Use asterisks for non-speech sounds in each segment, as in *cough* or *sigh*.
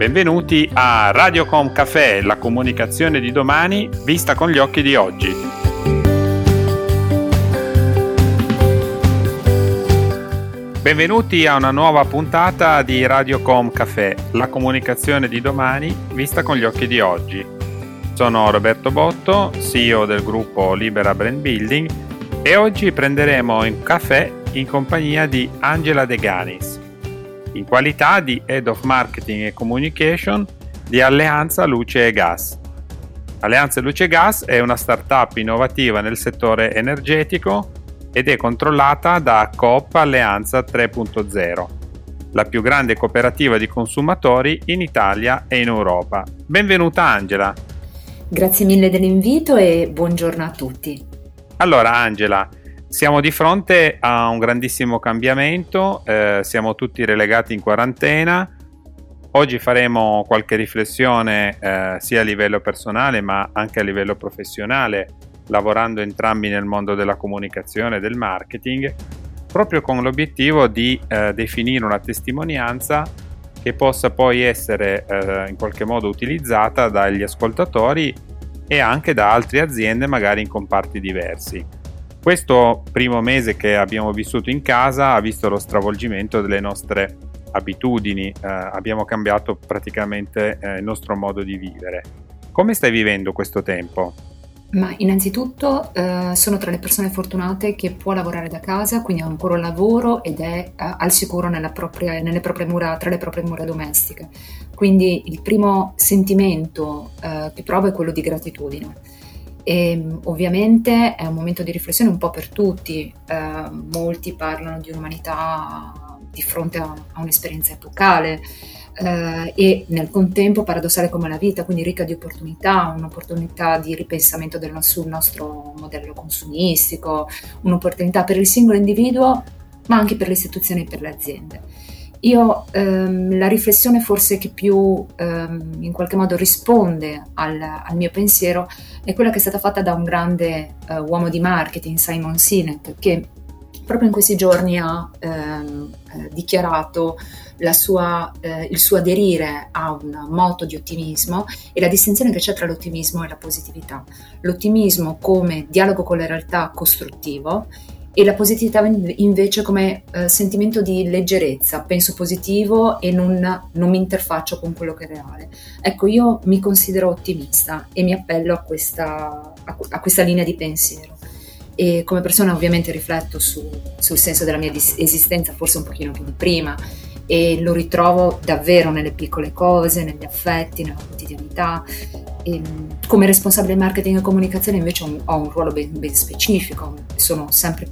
Benvenuti a Radiocom Café, la comunicazione di domani vista con gli occhi di oggi. Benvenuti a una nuova puntata di Radiocom Café, la comunicazione di domani vista con gli occhi di oggi. Sono Roberto Botto, CEO del gruppo Libera Brand Building e oggi prenderemo un caffè in compagnia di Angela De Ganis in qualità di Head of Marketing e Communication di Alleanza Luce e Gas. Alleanza Luce e Gas è una startup innovativa nel settore energetico ed è controllata da Coop Alleanza 3.0, la più grande cooperativa di consumatori in Italia e in Europa. Benvenuta Angela. Grazie mille dell'invito e buongiorno a tutti. Allora Angela, siamo di fronte a un grandissimo cambiamento, eh, siamo tutti relegati in quarantena. Oggi faremo qualche riflessione eh, sia a livello personale ma anche a livello professionale, lavorando entrambi nel mondo della comunicazione e del marketing, proprio con l'obiettivo di eh, definire una testimonianza che possa poi essere eh, in qualche modo utilizzata dagli ascoltatori e anche da altre aziende magari in comparti diversi. Questo primo mese che abbiamo vissuto in casa ha visto lo stravolgimento delle nostre abitudini, eh, abbiamo cambiaato praticamente eh, il nostro modo di vivere. Come stai vivendo questo tempo? Ma innanzitutto eh, sono tra le persone fortunate che può lavorare da casa, quindi ha ancora un lavoro ed è eh, al sicuro proprie mura, tra le proprie mura domestiche. Quindi il primo sentimento eh, che provo è quello di gratitudine e ovviamente è un momento di riflessione un po' per tutti, eh, molti parlano di un'umanità di fronte a, a un'esperienza epocale eh, e nel contempo paradossale come la vita, quindi ricca di opportunità, un'opportunità di ripensamento del, sul nostro modello consumistico, un'opportunità per il singolo individuo ma anche per le istituzioni e per le aziende. Io ehm, la riflessione forse che più ehm, in qualche modo risponde al, al, mio pensiero è quella che è stata fatta da un grande eh, uomo di marketing, Simon Sinek, che proprio in questi giorni ha ehm, eh, dichiarato sua, eh, il suo aderire a un moto di ottimismo e la distinzione che c'è tra l'ottimismo e la positività. L'ottimismo come dialogo con la realtà costruttivo e la positività invece come eh, sentimento di leggerezza, penso positivo e non, non, mi interfaccio con quello che è reale. Ecco, io mi considero ottimista e mi appello a questa, a, a questa linea di pensiero. E come persona ovviamente rifletto su, sul senso della mia esistenza, forse un pochino più di prima, e lo ritrovo davvero nelle piccole cose, negli affetti, nella quotidianità. E come responsabile marketing e comunicazione invece ho un, ruolo ben, ben specifico, sono sempre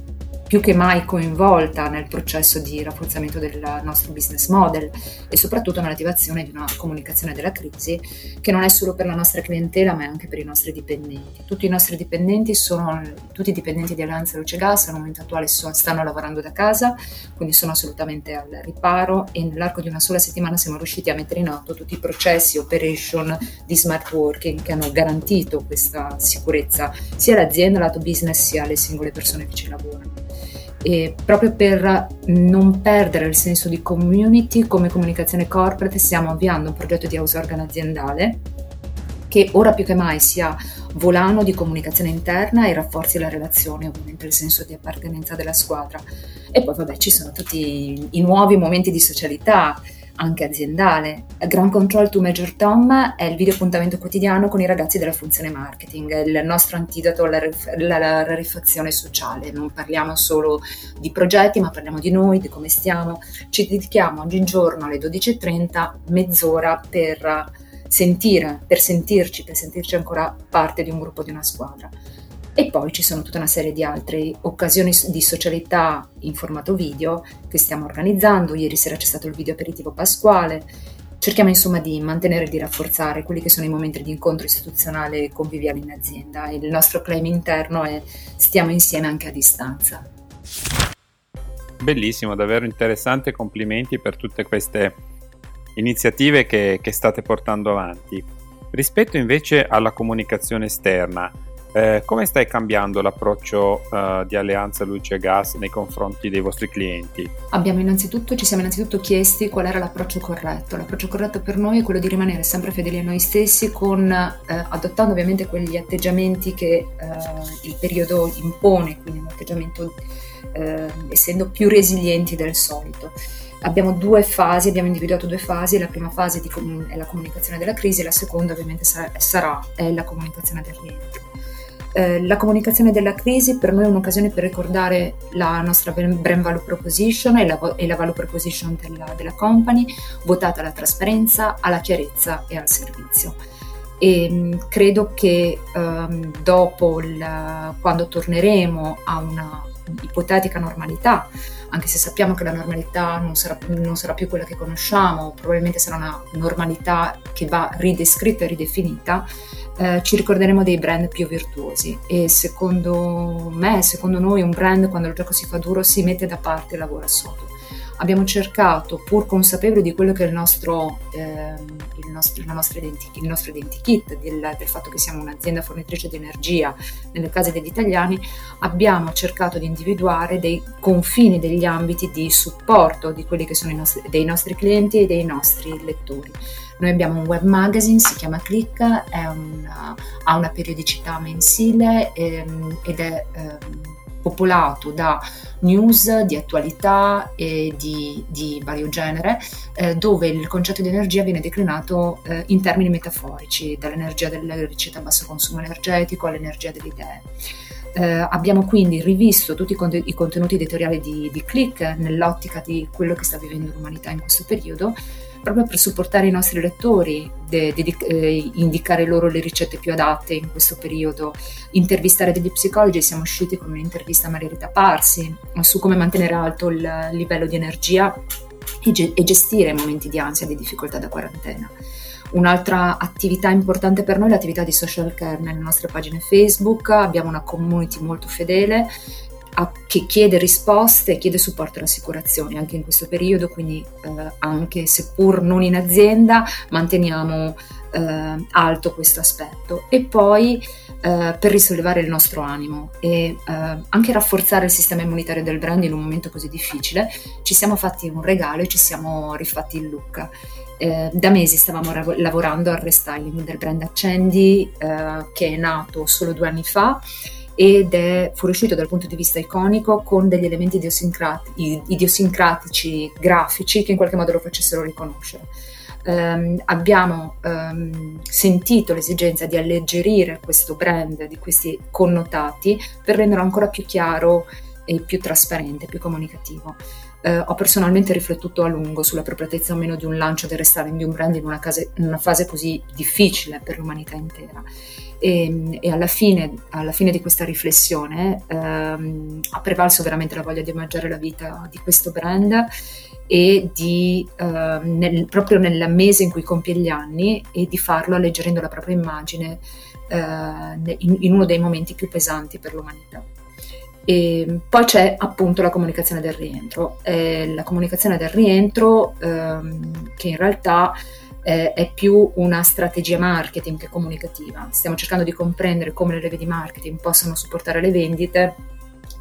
più che mai coinvolta nel processo di rafforzamento del nostro business model e soprattutto nell'attivazione di una comunicazione della crisi che non è solo per la nostra clientela ma anche per i nostri dipendenti. Tutti i nostri dipendenti sono, tutti i dipendenti di Alleanza Luce Gas al momento attuale sono, stanno lavorando da casa, quindi sono assolutamente al riparo e nell'arco di una sola settimana siamo riusciti a mettere in atto tutti i processi, operation di smart working che hanno garantito questa sicurezza sia all'azienda, lato business, sia alle singole persone che ci lavorano e proprio per non perdere il senso di community come comunicazione corporate stiamo avviando un progetto di house organ aziendale che ora più che mai sia volano di comunicazione interna e rafforzi la relazione, ovviamente il senso di appartenenza della squadra. E poi vabbè ci sono tutti i nuovi momenti di socialità, anche aziendale. Grand Control to Major Tom è il video appuntamento quotidiano con i ragazzi della funzione marketing, il nostro antidoto alla, alla rarefazione sociale. Non parliamo solo di progetti, ma parliamo di noi, di come stiamo. Ci dedichiamo ogni giorno alle 12.30 mezz'ora per sentire, per sentirci, per sentirci ancora parte di un gruppo, di una squadra. E poi ci sono tutta una serie di altre occasioni di socialità in formato video che stiamo organizzando. Ieri sera c'è stato il video aperitivo pasquale. Cerchiamo insomma di mantenere e di rafforzare quelli che sono i momenti di incontro istituzionale e conviviale in azienda. Il nostro claim interno è stiamo insieme anche a distanza. Bellissimo, davvero interessante, complimenti per tutte queste iniziative che, che state portando avanti. Rispetto invece alla comunicazione esterna, Eh, come stai cambiando l'approccio uh, di Alleanza Luce e Gas nei confronti dei vostri clienti? Abbiamo innanzitutto, ci siamo innanzitutto chiesti qual era l'approccio corretto. L'approccio corretto per noi è quello di rimanere sempre fedeli a noi stessi, con, eh, adottando ovviamente quegli atteggiamenti che eh, il periodo impone, quindi un atteggiamento eh, essendo più resilienti del solito. Abbiamo due fasi, abbiamo individuato due fasi, la prima fase di, è la comunicazione della crisi, la seconda ovviamente sarà, sarà la comunicazione del rientro. Eh, la comunicazione della crisi per noi è un'occasione per ricordare la nostra brand value proposition e la, e la value proposition della, della, company, votata alla trasparenza, alla chiarezza e al servizio. E mh, mm, credo che um, dopo il, quando torneremo a una ipotetica normalità, anche se sappiamo che la normalità non sarà, non sarà, più quella che conosciamo, probabilmente sarà una normalità che va ridescritta e ridefinita, eh, ci ricorderemo dei brand più virtuosi. E secondo me, secondo noi un brand quando il gioco si fa duro si mette da parte e lavora solo abbiamo cercato, pur consapevoli di quello che è il nostro, eh, il nostro, identity, il nostro identikit, del, del, fatto che siamo un'azienda fornitrice di energia nelle case degli italiani, abbiamo cercato di individuare dei confini, degli ambiti di supporto di quelli che sono nostri, dei nostri clienti e dei nostri lettori. Noi abbiamo un web magazine, si chiama Click, una, ha una periodicità mensile ehm, ed è ehm, popolato da news di attualità e di, di vario genere, eh, dove il concetto di energia viene declinato eh, in termini metaforici, dall'energia della ricetta a basso consumo energetico all'energia delle idee. Eh, abbiamo quindi rivisto tutti i, cont- i contenuti editoriali di, di Click nell'ottica di quello che sta vivendo l'umanità in questo periodo proprio per supportare i nostri lettori, de, de, eh, indicare loro le ricette più adatte in questo periodo, intervistare degli psicologi, siamo usciti con un'intervista a Maria Rita Parsi su come mantenere alto il livello di energia e, ge- e gestire momenti di ansia e di difficoltà da quarantena. Un'altra attività importante per noi è l'attività di social care nelle nostre pagine Facebook, abbiamo una community molto fedele a, che chiede risposte e chiede supporto alle assicurazioni anche in questo periodo, quindi eh, anche seppur non in azienda manteniamo eh, alto questo aspetto. E poi eh, per risollevare il nostro animo e eh, anche rafforzare il sistema immunitario del brand in un momento così difficile, ci siamo fatti un regalo e ci siamo rifatti il look. Eh, da mesi stavamo ra- lavorando al restyling del brand Accendi eh, che è nato solo due anni fa ed è fuoriuscito dal punto di vista iconico con degli elementi idiosincrati- idiosincratici grafici che in qualche modo lo facessero riconoscere. Um, abbiamo um, sentito l'esigenza di alleggerire questo brand di questi connotati per renderlo ancora più chiaro e più trasparente, più comunicativo. Uh, ho personalmente riflettuto a lungo sull'appropriatezza o meno di un lancio del restyling di un brand in una, case, in una fase così difficile per l'umanità intera e, e alla, fine, alla, fine, di questa riflessione ehm, ha prevalso veramente la voglia di omaggiare la vita di questo brand e di, eh, nel, proprio nel mese in cui compie gli anni e di farlo alleggerendo la propria immagine eh, in, in uno dei momenti più pesanti per l'umanità. E poi c'è appunto la comunicazione del rientro. Eh, la comunicazione del rientro ehm, che in realtà eh, è più una strategia marketing che comunicativa. Stiamo cercando di comprendere come le leve di marketing possano supportare le vendite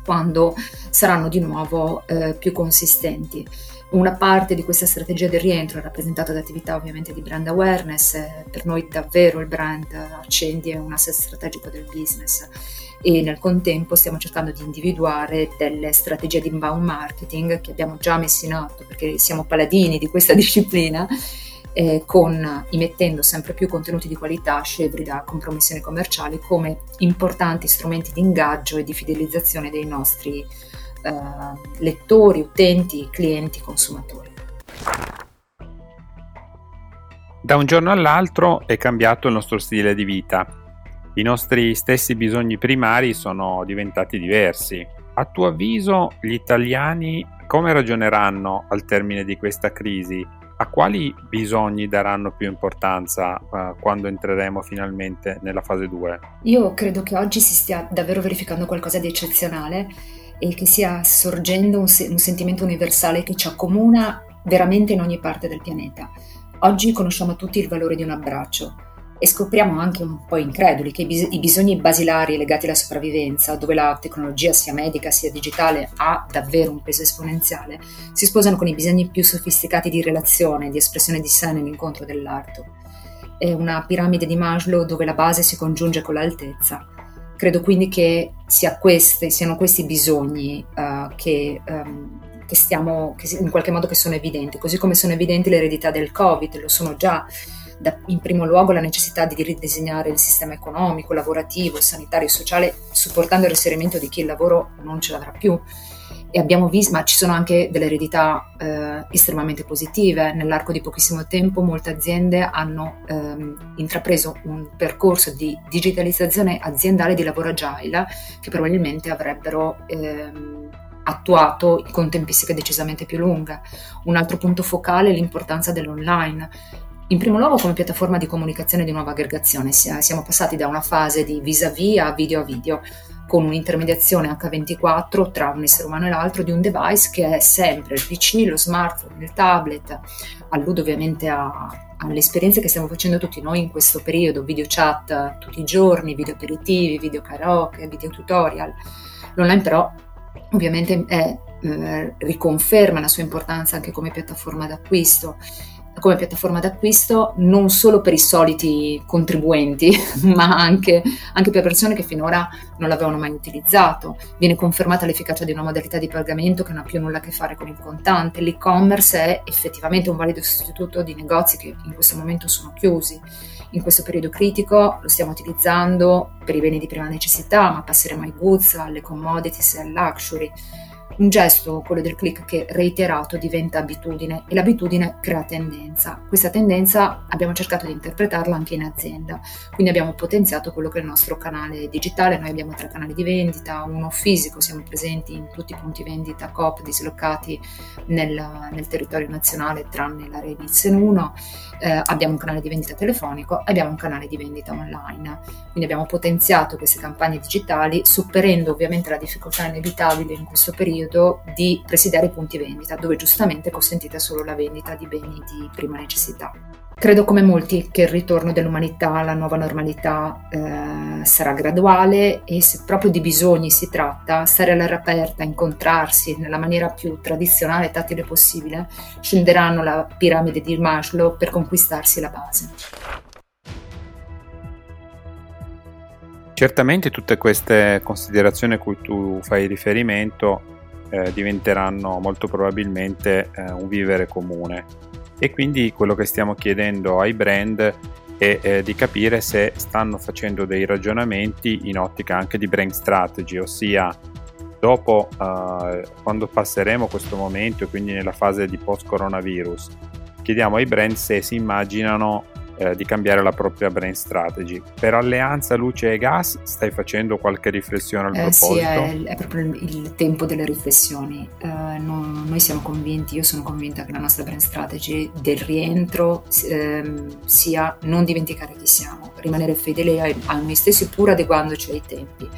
quando saranno di nuovo eh, più consistenti. Una parte di questa strategia del rientro è rappresentata da attività ovviamente di brand awareness, eh, per noi davvero il brand Accendi è un asset strategico del business e nel contempo stiamo cercando di individuare delle strategie di inbound marketing che abbiamo già messo in atto perché siamo paladini di questa *laughs* disciplina eh, con, immettendo sempre più contenuti di qualità scevri da compromissioni commerciali come importanti strumenti di ingaggio e di fidelizzazione dei nostri eh, lettori, utenti, clienti, consumatori. Da un giorno all'altro è cambiato il nostro stile di vita. I nostri stessi bisogni primari sono diventati diversi. A tuo avviso gli italiani come ragioneranno al termine di questa crisi? a quali bisogni daranno più importanza uh, quando entreremo finalmente nella fase 2? Io credo che oggi si stia davvero verificando qualcosa di eccezionale e che stia sorgendo un, un sentimento universale che ci accomuna veramente in ogni parte del pianeta. Oggi conosciamo tutti il valore di un abbraccio. E scopriamo anche un po' increduli che i, bis- i, bisogni basilari legati alla sopravvivenza, dove la tecnologia sia medica sia digitale ha davvero un peso esponenziale, si sposano con i bisogni più sofisticati di relazione, di espressione di sé nell'incontro dell'arte. È una piramide di Maslow dove la base si congiunge con l'altezza. Credo quindi che sia queste, siano questi bisogni uh, che, um, che, stiamo, che in qualche modo che sono evidenti, così come sono evidenti le eredità del Covid, lo sono già da, in primo luogo la necessità di ridisegnare il sistema economico, lavorativo, sanitario e sociale, supportando il reinserimento di chi il lavoro non ce l'avrà più. E abbiamo visto, ma ci sono anche delle eredità eh, estremamente positive. Nell'arco di pochissimo tempo molte aziende hanno ehm, intrapreso un percorso di digitalizzazione aziendale di lavoro agile che probabilmente avrebbero ehm, attuato con tempistiche decisamente più lunghe. Un altro punto focale è l'importanza dell'online. In primo luogo come piattaforma di comunicazione di nuova aggregazione, siamo passati da una fase di vis-à-vis a video a video, con un'intermediazione H24 tra un essere umano e l'altro di un device che è sempre il PC, lo smartphone, il tablet, alludo ovviamente a, alle esperienze che stiamo facendo tutti noi in questo periodo, video chat tutti i giorni, video aperitivi, video karaoke, video tutorial. L'online però ovviamente è, eh, riconferma la sua importanza anche come piattaforma d'acquisto come piattaforma d'acquisto non solo per i soliti contribuenti, *laughs* ma anche, anche, per persone che finora non l'avevano mai utilizzato. Viene confermata l'efficacia di una modalità di pagamento che non ha più nulla a che fare con il contante. L'e-commerce è effettivamente un valido sostituto di negozi che in questo momento sono chiusi. In questo periodo critico lo stiamo utilizzando per i beni di prima necessità, ma passeremo ai goods, alle commodities e al luxury un gesto, quello del click, che reiterato diventa abitudine e l'abitudine crea tendenza. Questa tendenza abbiamo cercato di interpretarla anche in azienda, quindi abbiamo potenziato quello che è il nostro canale digitale, noi abbiamo tre canali di vendita, uno fisico, siamo presenti in tutti i punti vendita COP dislocati nel, nel territorio nazionale tranne l'area di Itzen 1, eh, abbiamo un canale di vendita telefonico abbiamo un canale di vendita online, quindi abbiamo potenziato queste campagne digitali superando ovviamente la difficoltà inevitabile in questo periodo periodo di presidiare i punti vendita, dove giustamente è consentita solo la vendita di beni di prima necessità. Credo come molti che il ritorno dell'umanità alla nuova normalità eh, sarà graduale e se proprio di bisogni si tratta, stare all'aria aperta, incontrarsi nella maniera più tradizionale e tattile possibile, scenderanno la piramide di Maslow per conquistarsi la base. Certamente tutte queste considerazioni a cui tu fai riferimento eh, diventeranno molto probabilmente eh, un vivere comune. E quindi quello che stiamo chiedendo ai brand è eh, di capire se stanno facendo dei ragionamenti in ottica anche di brand strategy, ossia dopo eh, quando passeremo questo momento quindi nella fase di post coronavirus chiediamo ai brand se si immaginano eh, di cambiare la propria brand strategy. Per Alleanza Luce e Gas stai facendo qualche riflessione al eh, proposito? Sì, è, è, proprio il tempo delle riflessioni. Uh, no, noi siamo convinti, io sono convinta che la nostra brand strategy del rientro ehm, sia non dimenticare chi siamo, rimanere fedeli a noi stessi pur adeguandoci ai tempi.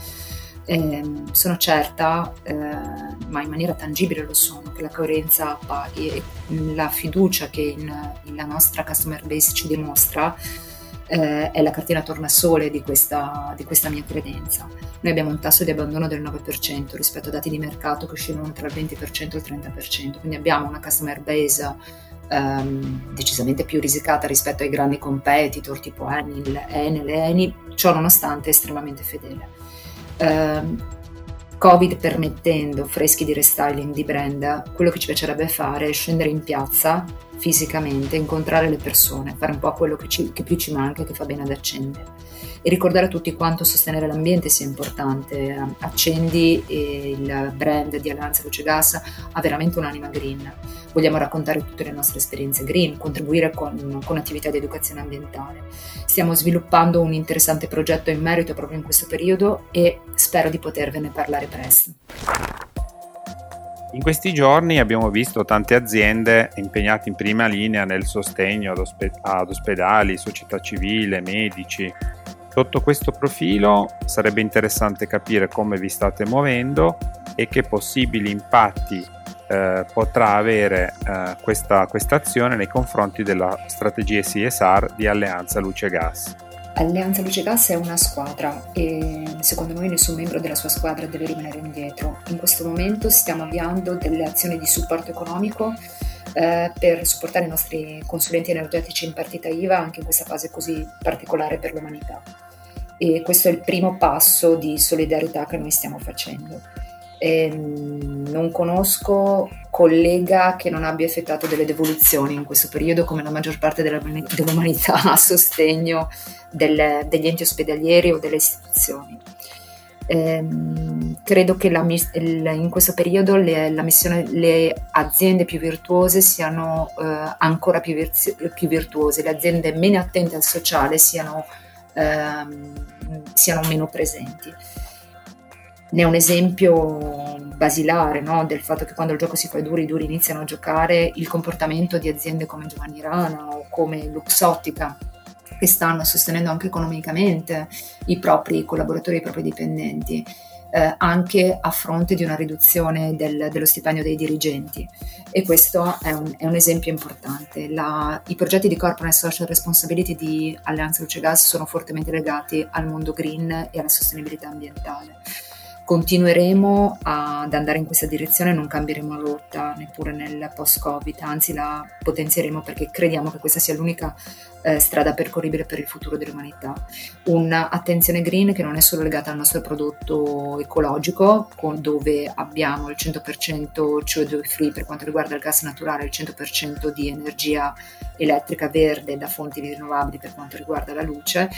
Eh, sono certa, eh, ma in maniera tangibile lo sono, che la coerenza paghi e la fiducia che in, in la nostra customer base ci dimostra eh, è la cartina tornasole di questa, di questa, mia credenza. Noi abbiamo un tasso di abbandono del 9% rispetto a dati di mercato che oscillano tra il 20% e il 30%, quindi abbiamo una customer base ehm, decisamente più risicata rispetto ai grandi competitor tipo Enel, Enel e Eni, ciò nonostante estremamente fedele eh, Covid permettendo, freschi di restyling di brand, quello che ci piacerebbe fare è scendere in piazza fisicamente, incontrare le persone, fare un po' quello che, ci, che più ci manca e che fa bene ad accendere e ricordare a tutti quanto sostenere l'ambiente sia importante. Accendi il brand di Alleanza Luce Gas ha veramente un'anima green. Vogliamo raccontare tutte le nostre esperienze green, contribuire con, con attività di educazione ambientale. Stiamo sviluppando un interessante progetto in merito proprio in questo periodo e spero di potervene parlare presto. In questi giorni abbiamo visto tante aziende impegnate in prima linea nel sostegno ad, ospe- ad ospedali, società civile, medici, Sotto questo profilo sarebbe interessante capire come vi state muovendo e che possibili impatti eh, potrà avere eh, questa, questa azione nei confronti della strategia CSR di Alleanza Luce Gas. Alleanza Luce Gas è una squadra e secondo noi nessun membro della sua squadra deve rimanere indietro. In questo momento stiamo avviando delle azioni di supporto economico eh, per supportare i nostri consulenti energetici in partita IVA anche in questa fase così particolare per l'umanità. E questo è il primo passo di solidarietà che noi stiamo facendo. E ehm, non conosco collega che non abbia effettuato delle devoluzioni in questo periodo, come la maggior parte dell'umanità *laughs* a sostegno delle, degli enti ospedalieri o delle istituzioni. Ehm, credo che la, in questo periodo le, missione, le, aziende più virtuose siano eh, ancora più, virtu- più, virtuose, le aziende meno attente al sociale siano, ehm, siano meno presenti ne è un esempio basilare no? del fatto che quando il gioco si fa duro, i duri iniziano a giocare, il comportamento di aziende come Giovanni Rana o come Luxottica che stanno sostenendo anche economicamente i propri collaboratori, i propri dipendenti, eh, anche a fronte di una riduzione del, dello stipendio dei dirigenti. E questo è un, è un esempio importante. La, I progetti di corporate social responsibility di Alleanza Luce Gas sono fortemente legati al mondo green e alla sostenibilità ambientale continueremo ad andare in questa direzione, non cambieremo rotta neppure nel post-Covid, anzi la potenzieremo perché crediamo che questa sia l'unica eh, strada percorribile per il futuro dell'umanità. Un'attenzione green che non è solo legata al nostro prodotto ecologico, con, dove abbiamo il 100% CO2 free per quanto riguarda il gas naturale, il 100% di energia elettrica verde da fonti rinnovabili per quanto riguarda la luce,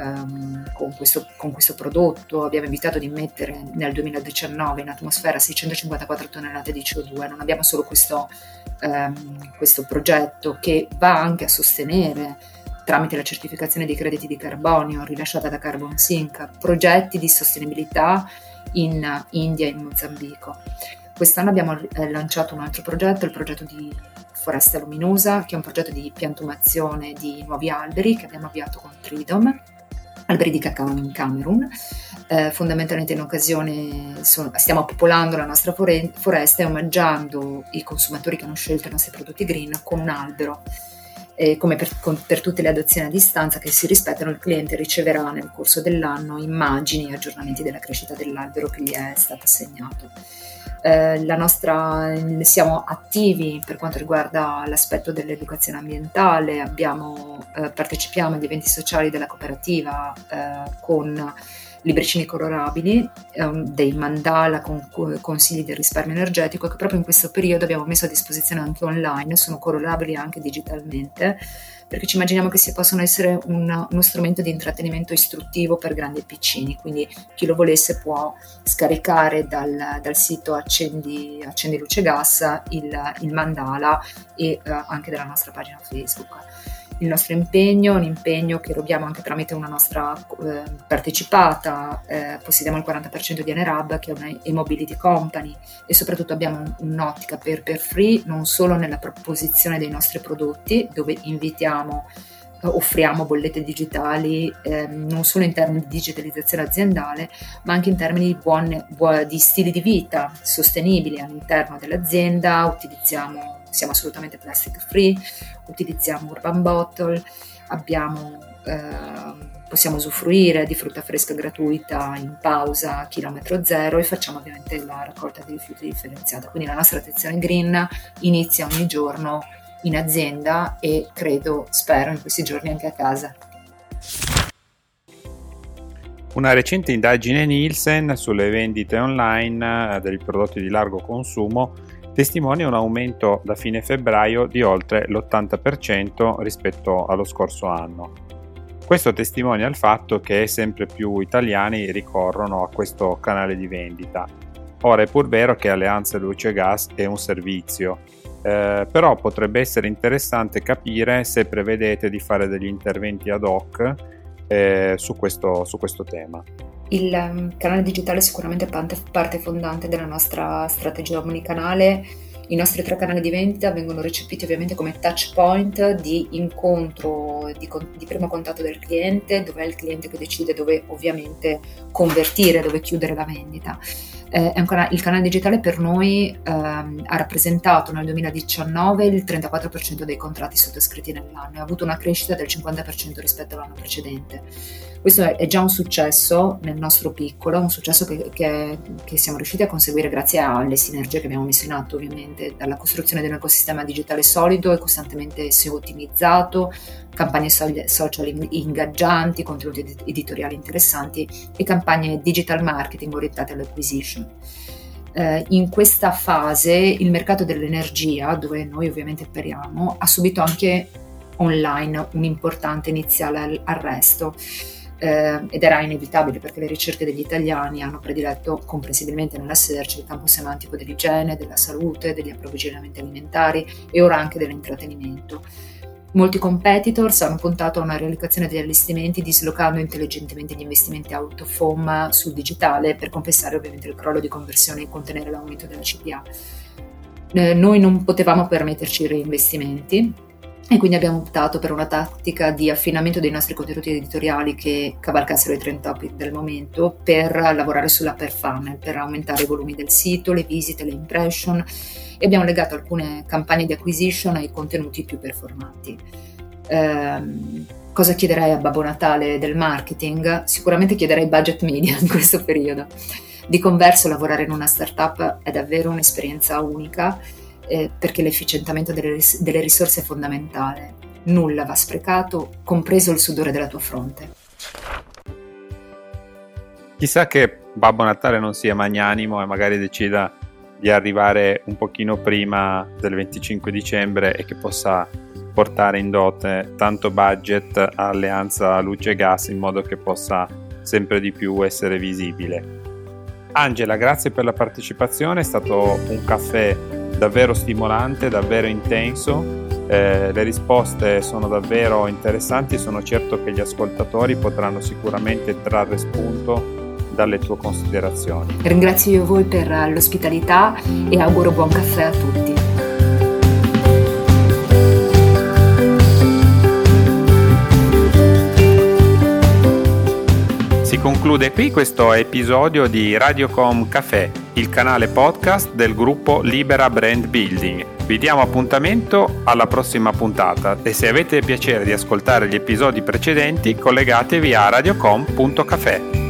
um, con, questo, con, questo, prodotto abbiamo evitato di mettere nel 2019 in atmosfera 654 tonnellate di CO2, non abbiamo solo questo, um, questo progetto che va anche a sostenere tramite la certificazione di crediti di carbonio rilasciata da Carbon Sync, progetti di sostenibilità in India e in Mozambico. Quest'anno abbiamo eh, lanciato un altro progetto, il progetto di Foresta Luminosa, che è un progetto di piantumazione di nuovi alberi che abbiamo avviato con Tridom alberi di cacao in Camerun. Eh, fondamentalmente in occasione sono, stiamo popolando la nostra fore- foresta e omaggiando i consumatori che hanno scelto i nostri prodotti green con un albero. E come per, con, per, tutte le adozioni a distanza che si rispettano, il cliente riceverà nel corso dell'anno immagini e aggiornamenti della crescita dell'albero che gli è stato assegnato. Eh, nostra, siamo attivi per quanto riguarda l'aspetto dell'educazione ambientale, abbiamo, eh, partecipiamo agli eventi sociali della cooperativa eh, con libricini colorabili, ehm, dei mandala con consigli del risparmio energetico che proprio in questo periodo abbiamo messo a disposizione anche online, sono colorabili anche digitalmente perché ci immaginiamo che si possano essere un, uno strumento di intrattenimento istruttivo per grandi e piccini, quindi chi lo volesse può scaricare dal, dal sito Accendi, Accendi Luce Gas il, il mandala e uh, anche dalla nostra pagina Facebook il nostro impegno, un impegno che erogiamo anche tramite una nostra eh, partecipata, eh, possediamo il 40% di Enerab che è una e-mobility company e soprattutto abbiamo un'ottica per, per free non solo nella proposizione dei nostri prodotti dove invitiamo eh, offriamo bollette digitali eh, non solo in termini di digitalizzazione aziendale, ma anche in termini di, buone, di stili di vita sostenibili all'interno dell'azienda. Utilizziamo siamo assolutamente plastic free, utilizziamo urban bottle, abbiamo, eh, possiamo usufruire di frutta fresca gratuita in pausa a chilometro zero e facciamo ovviamente la raccolta di rifiuti differenziata. Quindi la nostra attenzione green inizia ogni giorno in azienda e credo, spero, in questi giorni anche a casa. Una recente indagine Nielsen sulle vendite online eh, dei prodotti di largo consumo testimonia un aumento da fine febbraio di oltre l'80% rispetto allo scorso anno. Questo testimonia il fatto che sempre più italiani ricorrono a questo canale di vendita. Ora è pur vero che Alleanza Luce Gas è un servizio, eh, però potrebbe essere interessante capire se prevedete di fare degli interventi ad hoc eh, su, questo, su questo tema. Il um, canale digitale è sicuramente parte fondante della nostra strategia omnicanale. I nostri tre canali di vendita vengono recepiti ovviamente come touch point di incontro, di, di primo contatto del cliente, dove è il cliente che decide dove ovviamente convertire, dove chiudere la vendita. Eh, canale, il canale digitale per noi ehm, ha rappresentato nel 2019 il 34% dei contratti sottoscritti nell'anno e ha avuto una crescita del 50% rispetto all'anno precedente. Questo è, già un successo nel nostro piccolo, un successo che, che, che, siamo riusciti a conseguire grazie alle sinergie che abbiamo messo in atto ovviamente, dalla costruzione di un ecosistema digitale solido e costantemente ottimizzato, campagne social ingaggianti, contenuti editoriali interessanti e campagne digital marketing orientate all'acquisition. Eh, in questa fase il mercato dell'energia, dove noi ovviamente operiamo, ha subito anche online un importante iniziale arresto. Eh, ed era inevitabile perché le ricerche degli italiani hanno prediletto comprensibilmente nella search il campo semantico dell'igiene, della salute, degli approvvigionamenti alimentari e ora anche dell'intrattenimento. Molti competitors hanno puntato a una riallocazione degli allestimenti dislocando intelligentemente gli investimenti out of home sul digitale per compensare ovviamente il crollo di conversione e contenere l'aumento della CPA. Eh, noi non potevamo permetterci reinvestimenti e quindi abbiamo optato per una tattica di affinamento dei nostri contenuti editoriali che cavalcassero i trend topic del momento per lavorare sulla per funnel, per aumentare i volumi del sito, le visite, le impression e abbiamo legato alcune campagne di acquisition ai contenuti più performanti. Eh, cosa chiederei a Babbo Natale del marketing? Sicuramente chiederei budget media in questo periodo. Di converso lavorare in una startup è davvero un'esperienza unica eh, perché l'efficientamento delle, ris- delle risorse è fondamentale. Nulla va sprecato, compreso il sudore della tua fronte. Chissà che Babbo Natale non sia magnanimo e magari decida di arrivare un pochino prima del 25 dicembre e che possa portare in dote tanto budget alleanza luce e gas in modo che possa sempre di più essere visibile. Angela, grazie per la partecipazione, è stato un caffè davvero stimolante, davvero intenso. Eh, le risposte sono davvero interessanti e sono certo che gli ascoltatori potranno sicuramente trarre spunto dalle tue considerazioni. Ringrazio io voi per l'ospitalità e auguro buon caffè a tutti. Si conclude qui questo episodio di Radiocom Café, il canale podcast del gruppo Libera Brand Building. Vi diamo appuntamento alla prossima puntata e se avete piacere di ascoltare gli episodi precedenti collegatevi a radiocom.café.